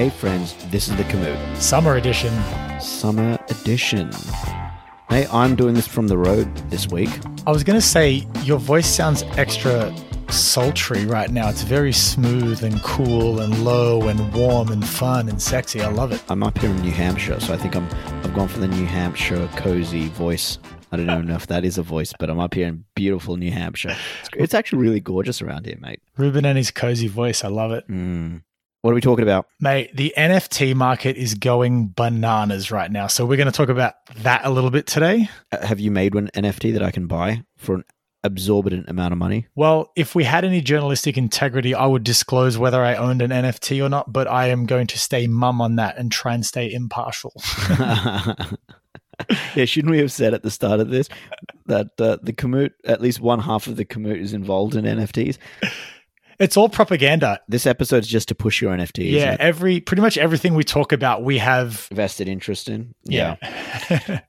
Hey friends, this is the Commute Summer edition. Summer Edition. Hey, I'm doing this from the road this week. I was going to say, your voice sounds extra sultry right now. It's very smooth and cool and low and warm and fun and sexy. I love it. I'm up here in New Hampshire, so I think I'm I've gone for the New Hampshire cozy voice. I don't know if that is a voice, but I'm up here in beautiful New Hampshire. It's, it's actually really gorgeous around here, mate. Ruben and his cozy voice. I love it. Mm. What are we talking about? Mate, the NFT market is going bananas right now. So we're going to talk about that a little bit today. Uh, Have you made one NFT that I can buy for an absorbent amount of money? Well, if we had any journalistic integrity, I would disclose whether I owned an NFT or not, but I am going to stay mum on that and try and stay impartial. yeah, shouldn't we have said at the start of this that uh, the commute, at least one half of the commute, is involved in NFTs? It's all propaganda. This episode's just to push your NFT. Yeah, every pretty much everything we talk about, we have. vested interest in. Yeah.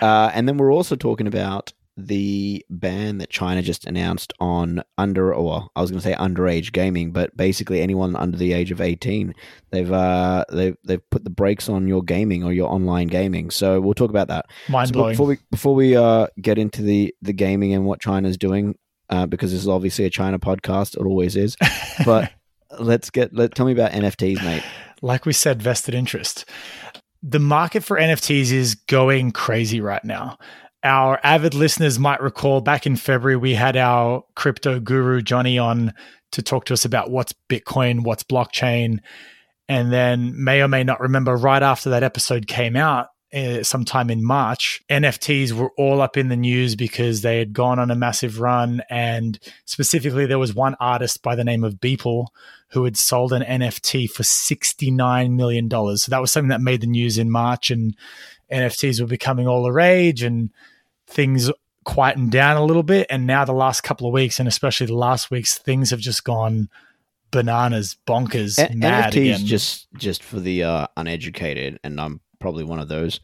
Uh, and then we're also talking about the ban that China just announced on under, or I was going to say underage gaming, but basically anyone under the age of eighteen, they've uh, they've they've put the brakes on your gaming or your online gaming. So we'll talk about that. Mind So blowing. before we before we uh, get into the the gaming and what China's doing, uh, because this is obviously a China podcast, it always is. But let's get let tell me about NFTs, mate. like we said, vested interest. The market for NFTs is going crazy right now. Our avid listeners might recall back in February, we had our crypto guru, Johnny, on to talk to us about what's Bitcoin, what's blockchain. And then, may or may not remember, right after that episode came out, uh, sometime in March, NFTs were all up in the news because they had gone on a massive run. And specifically, there was one artist by the name of Beeple who had sold an NFT for $69 million. So that was something that made the news in March, and NFTs were becoming all the rage, and things quietened down a little bit. And now, the last couple of weeks, and especially the last weeks, things have just gone bananas, bonkers, A- mad NFTs again. just just for the uh, uneducated, and I'm probably one of those.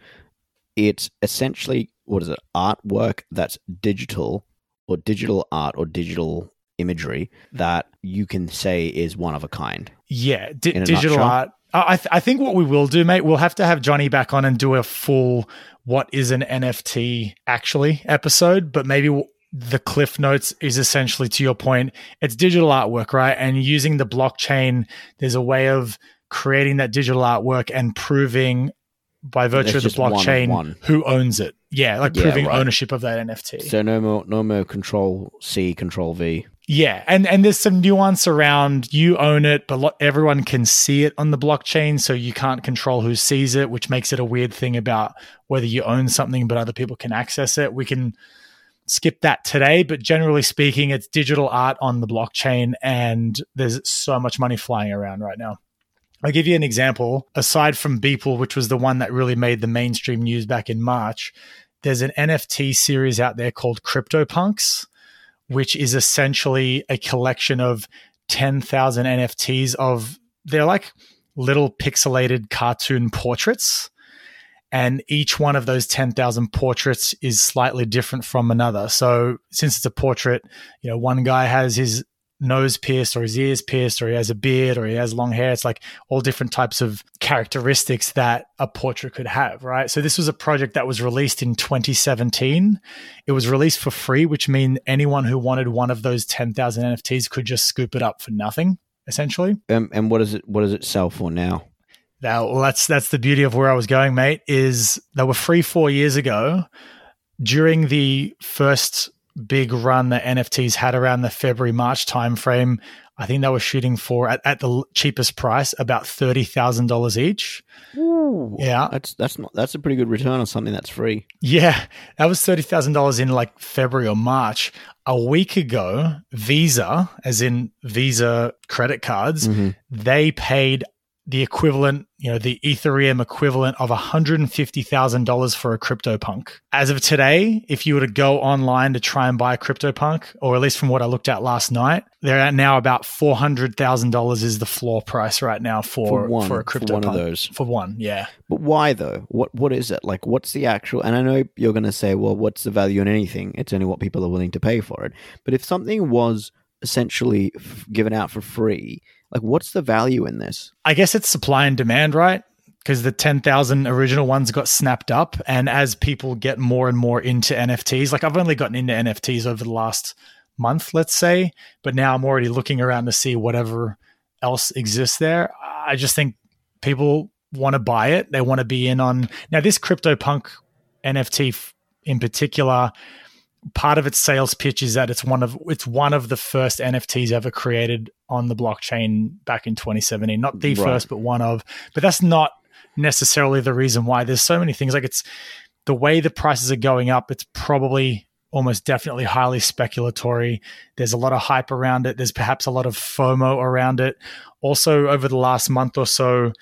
It's essentially what is it? Artwork that's digital, or digital art, or digital imagery that you can say is one of a kind. Yeah, di- a digital nutshell? art. I, I th- I think what we will do, mate, we'll have to have Johnny back on and do a full "What is an NFT actually" episode. But maybe w- the cliff notes is essentially to your point. It's digital artwork, right? And using the blockchain, there's a way of creating that digital artwork and proving by virtue of the just one blockchain one. who owns it. Yeah, like Yeah, proving right. ownership of that NFT. So no more, no more Control C, Control V. Yeah, and and there's some nuance around you own it, but lo- everyone can see it on the blockchain, so you can't control who sees it, which makes it a weird thing about whether you own something but other people can access it. We can skip that today, but generally speaking, it's digital art on the blockchain, and there's so much money flying around right now. I'll give you an example. Aside from Beeple, which was the one that really made the mainstream news back in March, there's an NFT series out there called CryptoPunks which is essentially a collection of 10,000 NFTs of they're like little pixelated cartoon portraits. And each one of those 10,000 portraits is slightly different from another. So, since it's a portrait, you know, one guy has his nose pierced or his ears pierced or he has a beard or he has long hair. It's like all different types of characteristics that a portrait could have, right? So this was a project that was released in 2017. It was released for free, which means anyone who wanted one of those 10,000 NFTs could just scoop it up for nothing, essentially. Um, and what does it what does it sell for now? Now, well, that's that's the beauty of where I was going, mate. Is they were free four years ago. During the first big run that NFTs had around the February March timeframe, I think they were shooting for at, at the cheapest price about thirty thousand dollars each. Yeah, That's that's not that's a pretty good return on something that's free. yeah, that was thirty thousand dollars in like February or March. A week ago, Visa, as in Visa credit cards, mm-hmm. they paid the equivalent, you know, the Ethereum equivalent of $150,000 for a CryptoPunk. As of today, if you were to go online to try and buy a CryptoPunk, or at least from what I looked at last night, they're at now about $400,000 is the floor price right now for, For one- for a for CryptoPunk. one of those. For one, yeah. But why though? What what is it? Like what's the actual and I know you're going to say, well, what's the value in anything? It's only what people are willing to pay for it. But if something was essentially given out for free, Like, what's the value in this? I guess it's supply and demand, right? Because the 10,000 original ones got snapped up. And as people get more and more into NFTs, like I've only gotten into NFTs over the last month, let's say, but now I'm already looking around to see whatever else exists there. I just think people want to buy it. They want to be in on. Now, this CryptoPunk NFT in particular, part of its sales pitch is that it's one of it's one of the first NFTs ever created on the blockchain back in 2017. Not the right. first, but one of. But that's not necessarily the reason why. There's so many things like it's the way the prices are going up. It's probably almost definitely highly speculatory. There's a lot of hype around it. There's perhaps a lot of FOMO around it. Also, over the last month or so,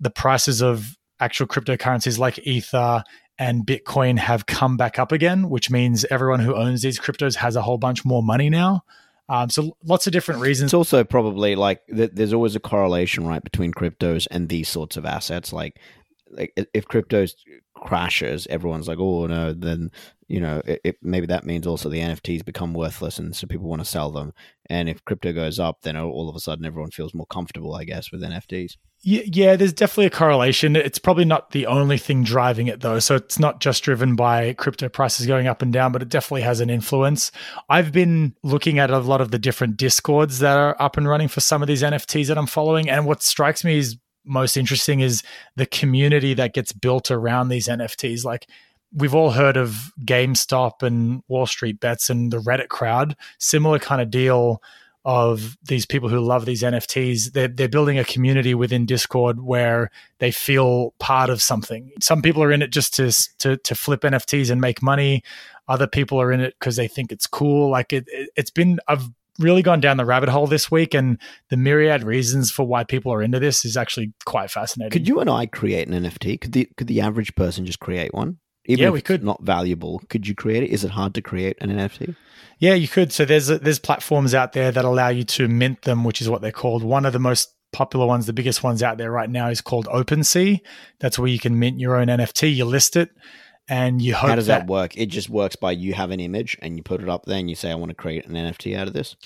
the prices of actual cryptocurrencies like Ether and Bitcoin have come back up again, which means everyone who owns these cryptos has a whole bunch more money now. Um, so lots of different reasons. It's also probably like th- there's always a correlation, right, between cryptos and these sorts of assets. Like, like if crypto crashes, everyone's like, oh no, then you know, it, it, maybe that means also the NFTs become worthless, and so people want to sell them. And if crypto goes up, then all of a sudden everyone feels more comfortable, I guess, with NFTs. Yeah, yeah, there's definitely a correlation. It's probably not the only thing driving it though. So it's not just driven by crypto prices going up and down, but it definitely has an influence. I've been looking at a lot of the different discords that are up and running for some of these NFTs that I'm following, and what strikes me is most interesting is the community that gets built around these NFTs. Like we've all heard of GameStop and Wall Street bets and the Reddit crowd, similar kind of deal of these people who love these NFTs. They're, they're building a community within Discord where they feel part of something. Some people are in it just to, to, to flip NFTs and make money. Other people are in it because they think it's cool. Like it, it, it's been, I've really gone down the rabbit hole this week and the myriad reasons for why people are into this is actually quite fascinating. Could you and I create an NFT? Could the, could the average person just create one? Even yeah, we could. Not valuable. Could you create it? Is it hard to create an NFT? Yeah, you could. So there's there's platforms out there that allow you to mint them, which is what they're called. One of the most popular ones, the biggest ones out there right now, is called OpenSea. That's where you can mint your own NFT. You list it, and you hope. How does that, that work? It just works by you have an image and you put it up there, and you say, "I want to create an NFT out of this."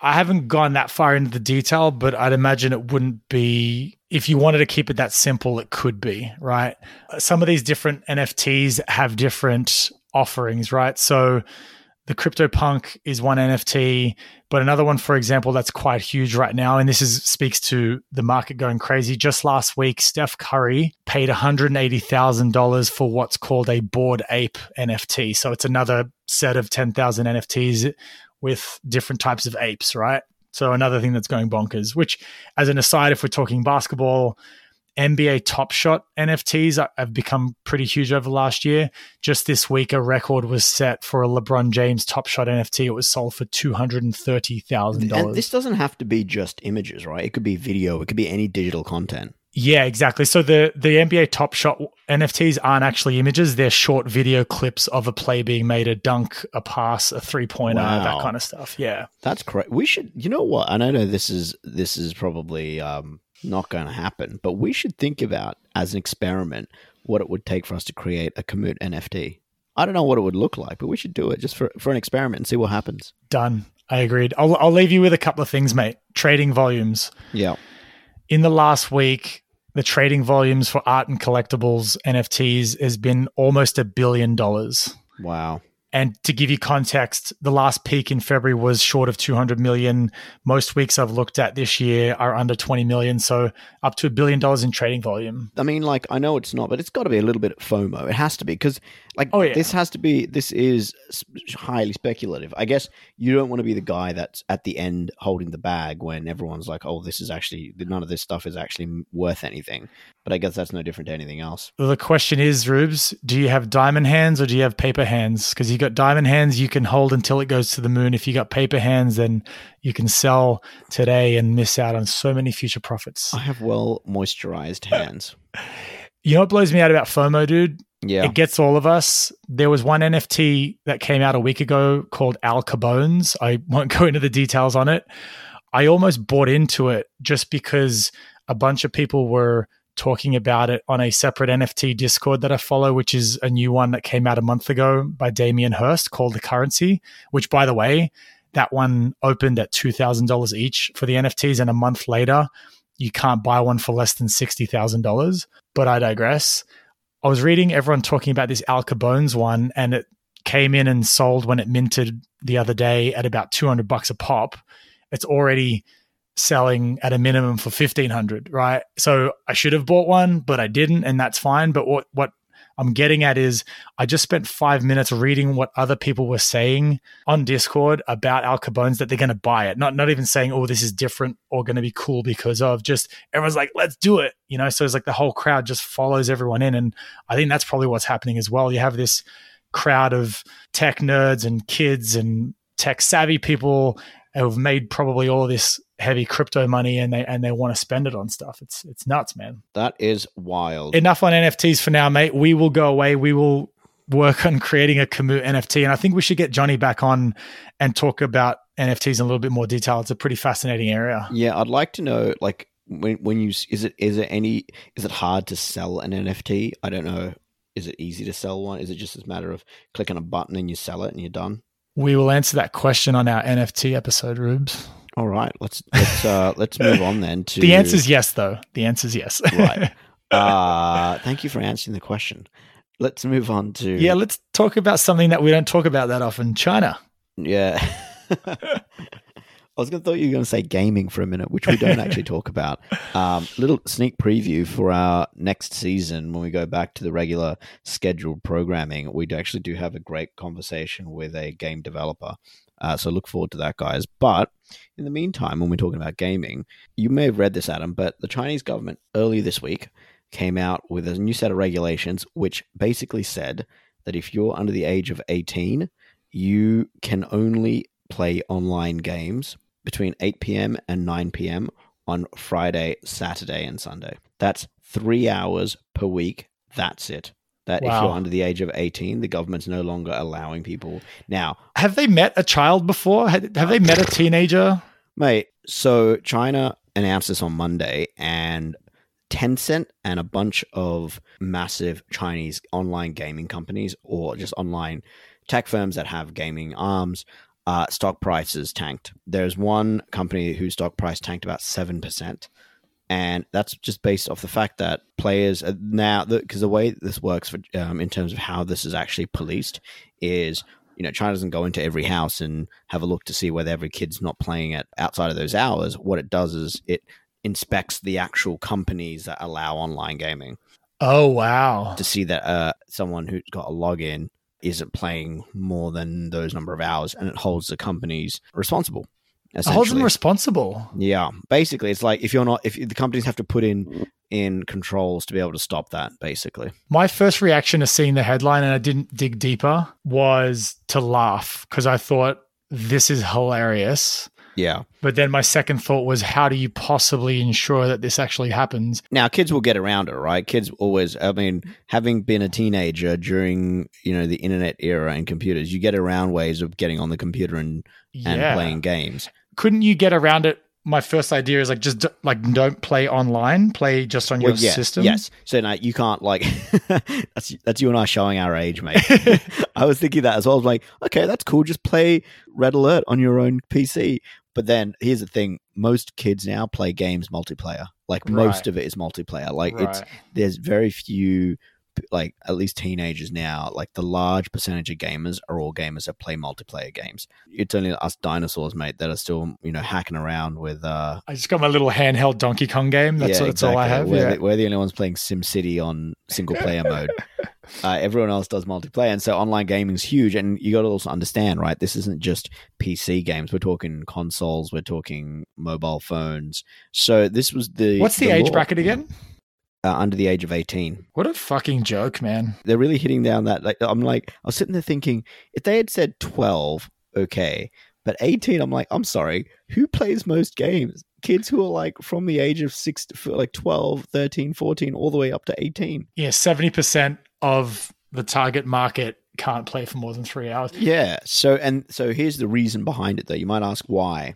I haven't gone that far into the detail, but I'd imagine it wouldn't be if you wanted to keep it that simple, it could be, right? Some of these different NFTs have different offerings, right? So the CryptoPunk is one NFT, but another one, for example, that's quite huge right now, and this is speaks to the market going crazy. Just last week, Steph Curry paid $180,000 for what's called a Bored Ape NFT. So it's another set of 10,000 NFTs with different types of apes, right? So another thing that's going bonkers, which as an aside, if we're talking basketball, NBA Top Shot NFTs have become pretty huge over the last year. Just this week, a record was set for a LeBron James Top Shot NFT. It was sold for two hundred and thirty thousand dollars. This doesn't have to be just images, right? It could be video. It could be any digital content. Yeah, exactly. So the the NBA Top Shot NFTs aren't actually images; they're short video clips of a play being made, a dunk, a pass, a three pointer, wow. that kind of stuff. Yeah, that's correct. We should, you know what? And I know this is this is probably um, not going to happen, but we should think about as an experiment what it would take for us to create a commute NFT. I don't know what it would look like, but we should do it just for for an experiment and see what happens. Done. I agreed. I'll I'll leave you with a couple of things, mate. Trading volumes. Yeah in the last week, the trading volumes for art and collectibles NFTs has been almost a billion dollars. Wow. And to give you context, the last peak in February was short of 200 million. Most weeks I've looked at this year are under 20 million. So up to a billion dollars in trading volume. I mean, like, I know it's not, but it's got to be a little bit of FOMO. It has to be because, like, oh, yeah. this has to be, this is highly speculative. I guess you don't want to be the guy that's at the end holding the bag when everyone's like, oh, this is actually, none of this stuff is actually worth anything. But I guess that's no different to anything else. The question is, Rubes, do you have diamond hands or do you have paper hands? Because you got diamond hands, you can hold until it goes to the moon. If you got paper hands, then you can sell today and miss out on so many future profits. I have well moisturized hands. you know what blows me out about FOMO, dude? Yeah. It gets all of us. There was one NFT that came out a week ago called Al Capone's. I won't go into the details on it. I almost bought into it just because a bunch of people were talking about it on a separate NFT Discord that I follow, which is a new one that came out a month ago by Damien Hirst called The Currency, which, by the way, that one opened at $2,000 each for the NFTs, and a month later, you can't buy one for less than $60,000. But I digress. I was reading everyone talking about this Al Capone's one, and it came in and sold when it minted the other day at about 200 bucks a pop. It's already selling at a minimum for 1500 right? So i should have bought one but i didn't and that's fine. But what what i'm getting at is i just spent five minutes reading what other people were saying on discord about al capone's that they're going to buy it. Not not even saying oh this is different or going to be cool because of just everyone's like let's do it you know? So it's like the whole crowd just follows everyone in and i think that's probably what's happening as well. You have this crowd of tech nerds and kids and tech savvy people who've made probably all this heavy crypto money and they and they want to spend it on stuff. It's it's nuts, man. That is wild. Enough on NFTs for now, mate. We will go away. We will work on creating a Commute NFT, and I think we should get Johnny back on and talk about NFTs in a little bit more detail. It's a pretty fascinating area. Yeah, I'd like to know, like, when when you is it is it any is it hard to sell an NFT? I don't know. Is it easy to sell one? Is it just a matter of clicking a button and you sell it and you're done? We will answer that question on our NFT episode, Rubes. All right, let's let's uh, let's move on then to the answer is yes, though. The answer is yes. right. Uh, thank you for answering the question. Let's move on to yeah. Let's talk about something that we don't talk about that often. China. Yeah. I was going to thought you were going to say gaming for a minute, which we don't actually talk about. Um, little sneak preview for our next season when we go back to the regular scheduled programming. We actually do have a great conversation with a game developer. Uh, so look forward to that, guys. But in the meantime, when we're talking about gaming, you may have read this, Adam, but the Chinese government earlier this week came out with a new set of regulations which basically said that if you're under the age of 18, you can only play online games between 8 p.m. and 9 p.m. on Friday, Saturday, and Sunday. That's three hours per week. That's it. That wow. if you're under the age of 18, the government's no longer allowing people. Now, have they met a child before? Have they met a teenager? Mate, so China announced this on Monday, and Tencent and a bunch of massive Chinese online gaming companies or just online tech firms that have gaming arms uh, stock prices tanked. There's one company whose stock price tanked about 7%. And that's just based off the fact that players now, because the, the, way this works for, um, in terms of how this is actually policed is, you know, China doesn't go into every house and have a look to see whether every kid's not playing it outside of those hours. What it does is it inspects the actual companies that allow online gaming. Oh wow! To see that uh, someone who's got a login isn't playing more than those number of hours, and it holds the companies responsible. Holds them responsible. Yeah, basically, it's like if you're not, if the companies have to put in in controls to be able to stop that. Basically, my first reaction to seeing the headline, and I didn't dig deeper, was to laugh because I thought this is hilarious. Yeah. But then my second thought was, how do you possibly ensure that this actually happens? Now, kids will get around it, right? Kids always, I mean, having been a teenager during, you know, the internet era and computers, you get around ways of getting on the computer and, and yeah. playing games. Couldn't you get around it my first idea is like just like don't play online, play just on your well, yeah, system. Yes. So now you can't like that's that's you and I showing our age, mate. I was thinking that as well. I was like, okay, that's cool. Just play Red Alert on your own PC. But then here's the thing: most kids now play games multiplayer. Like right. most of it is multiplayer. Like right. it's there's very few like at least teenagers now, like the large percentage of gamers are all gamers that play multiplayer games. It's only us dinosaurs, mate, that are still you know hacking around with. uh I just got my little handheld Donkey Kong game. That's, yeah, that's exactly. all I have. We're, yeah. the, we're the only ones playing Sim City on single player mode. Uh, everyone else does multiplayer, and so online gaming is huge. And you got to also understand, right? This isn't just PC games. We're talking consoles. We're talking mobile phones. So this was the what's the, the age law. bracket again? Uh, under the age of 18. What a fucking joke, man. They're really hitting down that. Like, I'm like, I was sitting there thinking, if they had said 12, okay. But 18, I'm like, I'm sorry. Who plays most games? Kids who are like from the age of six, to, like 12, 13, 14, all the way up to 18. Yeah, 70% of the target market can't play for more than three hours. Yeah. So and so here's the reason behind it though. You might ask why.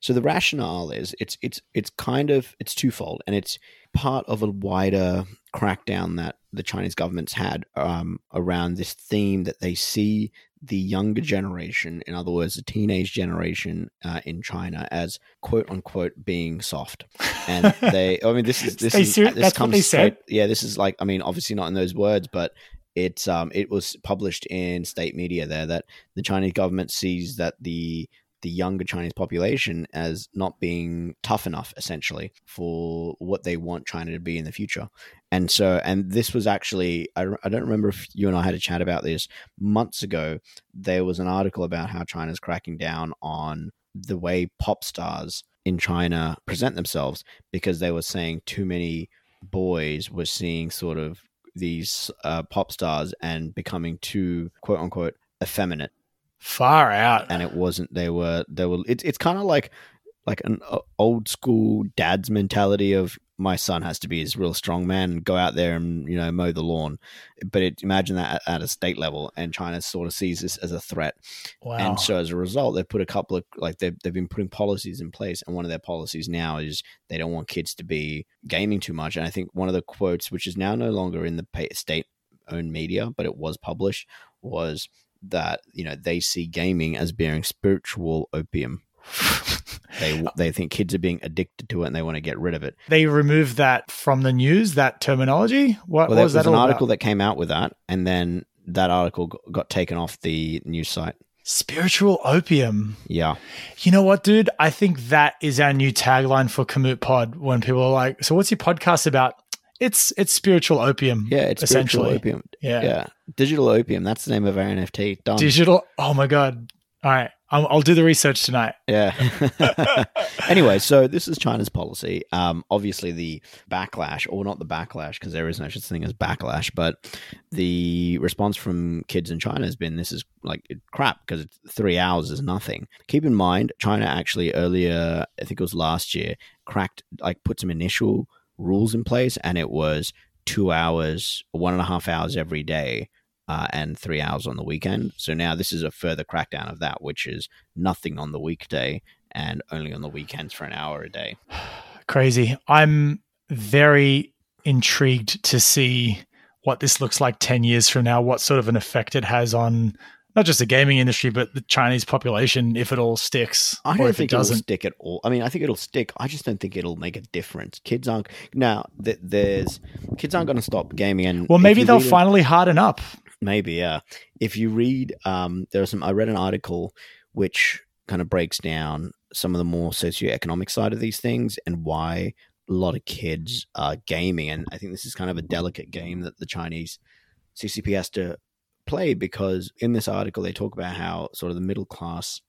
So the rationale is it's it's it's kind of it's twofold and it's part of a wider crackdown that the Chinese government's had um, around this theme that they see the younger generation, in other words, the teenage generation uh, in China, as quote unquote being soft. And they, I mean, this is this is ser- this they straight- said? Yeah, this is like, I mean, obviously not in those words, but it's um, it was published in state media there that the Chinese government sees that the the younger Chinese population as not being tough enough, essentially, for what they want China to be in the future. And so, and this was actually, I, I don't remember if you and I had a chat about this months ago. There was an article about how China's cracking down on the way pop stars in China present themselves because they were saying too many boys were seeing sort of these uh, pop stars and becoming too quote unquote effeminate Far out. and it wasn't they were they were it's it's kind of like like an uh, old school dad's mentality of my son has to be this real strong man and go out there and you know mow the lawn but it, imagine that at, at a state level and china sort of sees this as a threat Wow. and so as a result they've put a couple of like they've, they've been putting policies in place and one of their policies now is they don't want kids to be gaming too much and i think one of the quotes which is now no longer in the state owned media but it was published was that you know they see gaming as being spiritual opium they they think kids are being addicted to it and they want to get rid of it they removed that from the news, that terminology. What, well what was was that an article about? that came out with that and then that article got taken off the news site Spiritual opium. yeah You know what, dude? I think that is our new tagline for Commute Pod. When people are like, "So, what's your podcast about?" It's it's spiritual opium. yeah it's spiritual essentially. opium Yeah. yeah digital opium that's the name of our nft done Digital. Oh my god! All right, I'll, I'll do the research tonight. Yeah. anyway, so this is China's policy. Um, obviously, the backlash, or not the backlash, because there is no such thing as backlash, but the response from kids in China has been this is like crap because three hours is nothing. Keep in mind, China actually earlier, I think it was last year, cracked like put some initial rules in place, and it was two hours, one and a half hours every day. Uh, and three hours on the weekend. So now this is a further crackdown of that, which is nothing on the weekday and only on the weekends for an hour a day. Crazy. I'm very intrigued to see what this looks like 10 years from now, what sort of an effect it has on not just the gaming industry, but the Chinese population, if it all sticks I don't if it think it'll doesn't. stick at all. I mean, I think it'll stick. I just don't think it'll make a difference. Kids aren't now. Th- there's kids aren't going to stop gaming, and Well, maybe they'll read it- finally harden up. Maybe, yeah. If you read, um, there was some. I read an article which kind of breaks down some of the more socioeconomic side of these things and why a lot of kids are gaming. And I think this is kind of a delicate game that the Chinese CCP has to play because in this article they talk about how sort of the middle class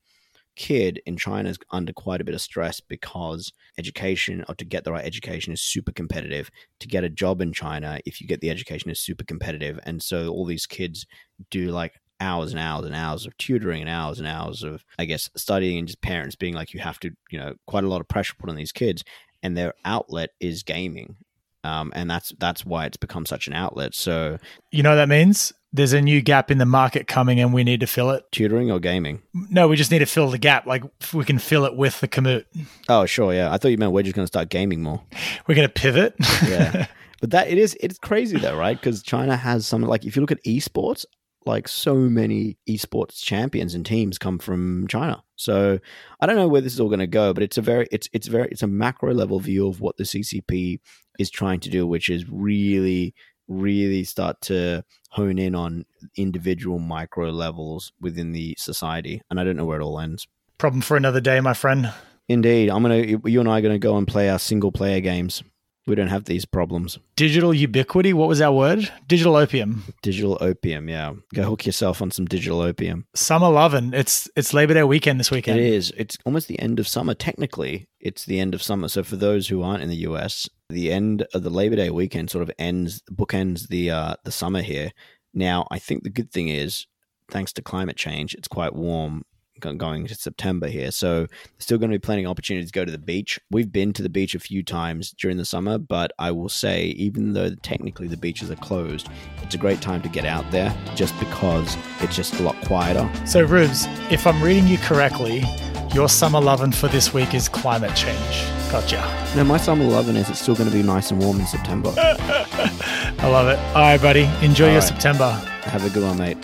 kid in China is under quite a bit of stress because education or to get the right education is super competitive. To get a job in China, if you get the education, is super competitive, and so all these kids do like hours and hours and hours of tutoring and hours and hours of I guess studying and just parents being like you have to you know quite a lot of pressure put on these kids, and their outlet is gaming. Um, and that's that's why it's become such an outlet. So You know that means? There's a new gap in the market coming and we need to fill it. tutoring or gaming? No, we just need to fill the gap. Like we can fill it with the commute. Oh, sure, yeah. I thought you meant we're just going to start gaming more. We're going to pivot. Yeah. But that it is it's crazy though, right? Because China has some like if you look at esports, like so many esports champions and teams come from China. So I don't know where this is all going to go, but it's a very it's it's very it's a macro level view of what the CCP is trying to do, which is really really start to hone in on individual micro levels within the society. And I don't know where it all ends. Problem for another day, my friend. Indeed, I'm gonna you and I are gonna go and play our single player games. We don't have these problems. Digital ubiquity. What was our word? Digital opium. Digital opium, yeah. Go hook yourself on some digital opium. Summer loving. It's it's Labor Day weekend this weekend. It is. It's almost the end of summer. Technically, it's the end of summer. So for those who aren't in the US, the end of the Labor Day weekend sort of ends bookends the uh, the summer here. Now, I think the good thing is, thanks to climate change, it's quite warm going into September here. So still going to be plenty of opportunities to go to the beach. We've been to the beach a few times during the summer, but I will say, even though technically the beaches are closed, it's a great time to get out there just because it's just a lot quieter. So, Rubes, if I'm reading you correctly, Your summer loving for this week is climate change. Gotcha. No, my summer loving is it's still going to be nice and warm in September. I love it. All right, buddy. Enjoy All your right. September. Have a good one, mate.